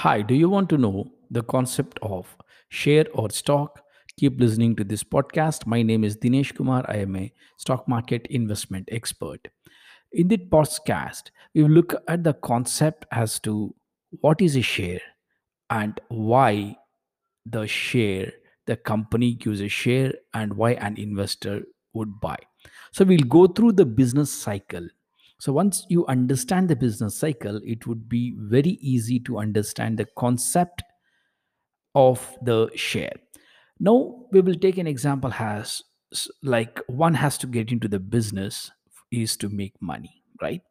Hi, do you want to know the concept of share or stock? Keep listening to this podcast. My name is Dinesh Kumar. I am a stock market investment expert. In this podcast, we will look at the concept as to what is a share and why the share, the company gives a share, and why an investor would buy. So, we'll go through the business cycle. So, once you understand the business cycle, it would be very easy to understand the concept of the share. Now, we will take an example as like one has to get into the business is to make money, right?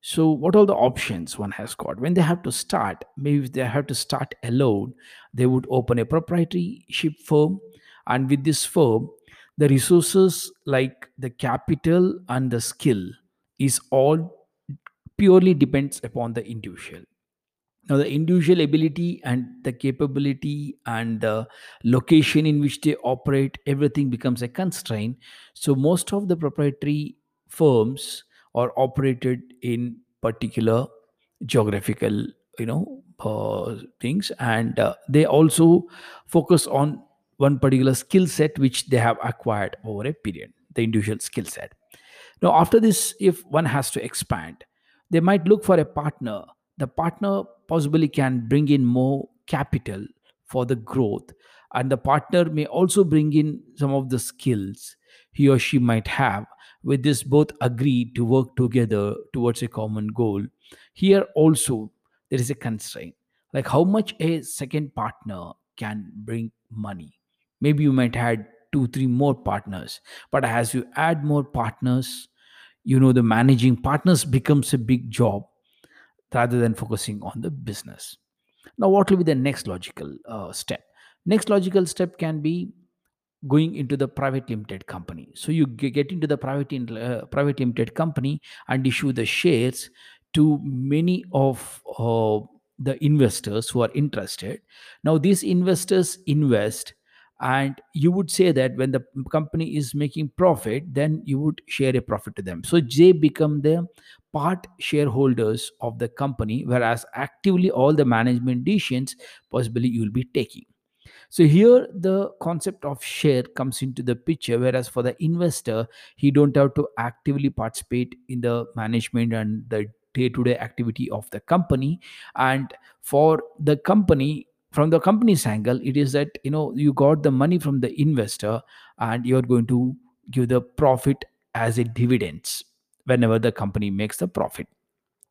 So, what are the options one has got? When they have to start, maybe if they have to start alone, they would open a proprietorship firm. And with this firm, the resources like the capital and the skill is all purely depends upon the individual. Now the individual ability and the capability and the location in which they operate everything becomes a constraint. So most of the proprietary firms are operated in particular geographical you know uh, things and uh, they also focus on one particular skill set which they have acquired over a period the individual skill set now, after this, if one has to expand, they might look for a partner. The partner possibly can bring in more capital for the growth, and the partner may also bring in some of the skills he or she might have. With this, both agree to work together towards a common goal. Here also, there is a constraint like how much a second partner can bring money. Maybe you might add two, three more partners, but as you add more partners, you know the managing partners becomes a big job rather than focusing on the business. Now what will be the next logical uh, step? Next logical step can be going into the private limited company. So you get into the private uh, private limited company and issue the shares to many of uh, the investors who are interested. Now these investors invest and you would say that when the company is making profit then you would share a profit to them. So they become the part shareholders of the company whereas actively all the management decisions possibly you will be taking. So here the concept of share comes into the picture whereas for the investor he don't have to actively participate in the management and the day-to-day activity of the company. And for the company from the company's angle it is that you know you got the money from the investor and you're going to give the profit as a dividends whenever the company makes the profit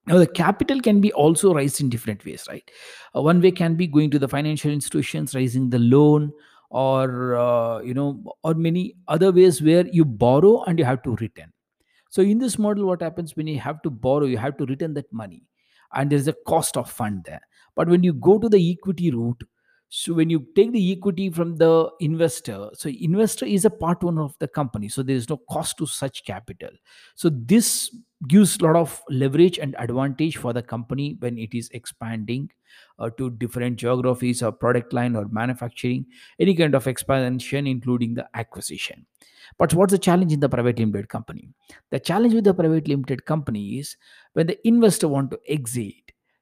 now, the capital can be also raised in different ways, right? Uh, one way can be going to the financial institutions, raising the loan, or uh, you know, or many other ways where you borrow and you have to return. So in this model, what happens when you have to borrow, you have to return that money, and there is a cost of fund there. But when you go to the equity route, so when you take the equity from the investor, so investor is a part owner of the company, so there is no cost to such capital. So this gives a lot of leverage and advantage for the company when it is expanding uh, to different geographies or product line or manufacturing, any kind of expansion, including the acquisition. But what's the challenge in the private limited company? The challenge with the private limited company is when the investor want to exit,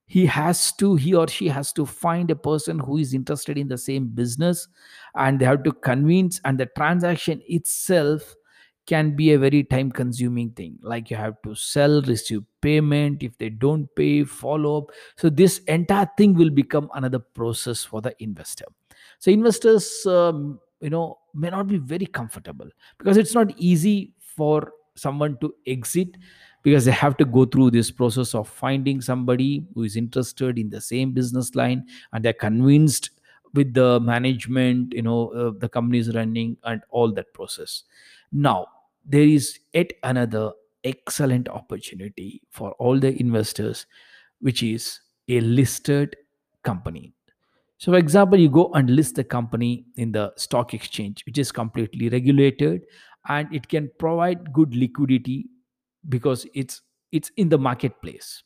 he has to, he or she has to find a person who is interested in the same business and they have to convince and the transaction itself can be a very time consuming thing. Like you have to sell receive payment. If they don't pay follow up. So this entire thing will become another process for the investor. So investors um, you know may not be very comfortable because it's not easy for someone to exit because they have to go through this process of finding somebody who is interested in the same business line and they're convinced with the management you know uh, the company is running and all that process. Now there is yet another excellent opportunity for all the investors which is a listed company. So, for example, you go and list the company in the stock exchange, which is completely regulated and it can provide good liquidity because it's it's in the marketplace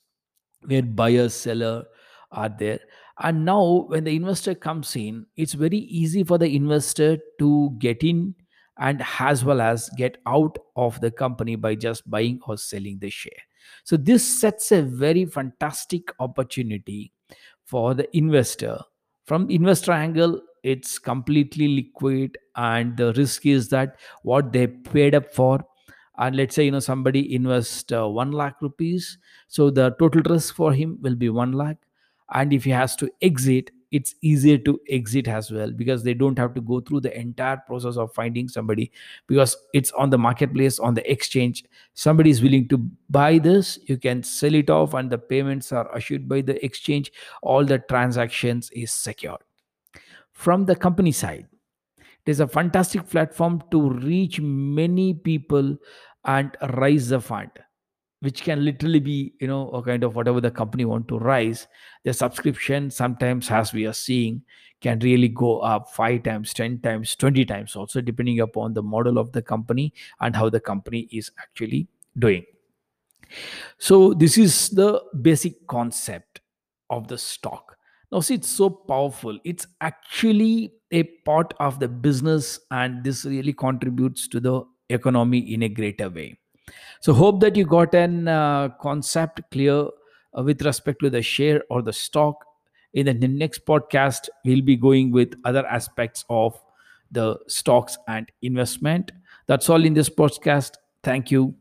where buyer seller are there. And now when the investor comes in it's very easy for the investor to get in and as well as get out of the company by just buying or selling the share. So this sets a very fantastic opportunity for the investor. From investor angle it's completely liquid and the risk is that what they paid up for and let's say you know somebody invest uh, 1 lakh rupees so the total risk for him will be 1 lakh. And if he has to exit it's easier to exit as well because they don't have to go through the entire process of finding somebody because it's on the marketplace on the exchange. Somebody is willing to buy this you can sell it off and the payments are assured by the exchange. All the transactions is secured. From the company side it is a fantastic platform to reach many people and raise the fund which can literally be you know a kind of whatever the company want to rise the subscription sometimes as we are seeing can really go up 5 times 10 times 20 times also depending upon the model of the company and how the company is actually doing. So this is the basic concept of the stock. Now see it's so powerful. It's actually a part of the business and this really contributes to the economy in a greater way so hope that you got an uh, concept clear uh, with respect to the share or the stock. In the next podcast, we'll be going with other aspects of the stocks and investment. That's all in this podcast. Thank you.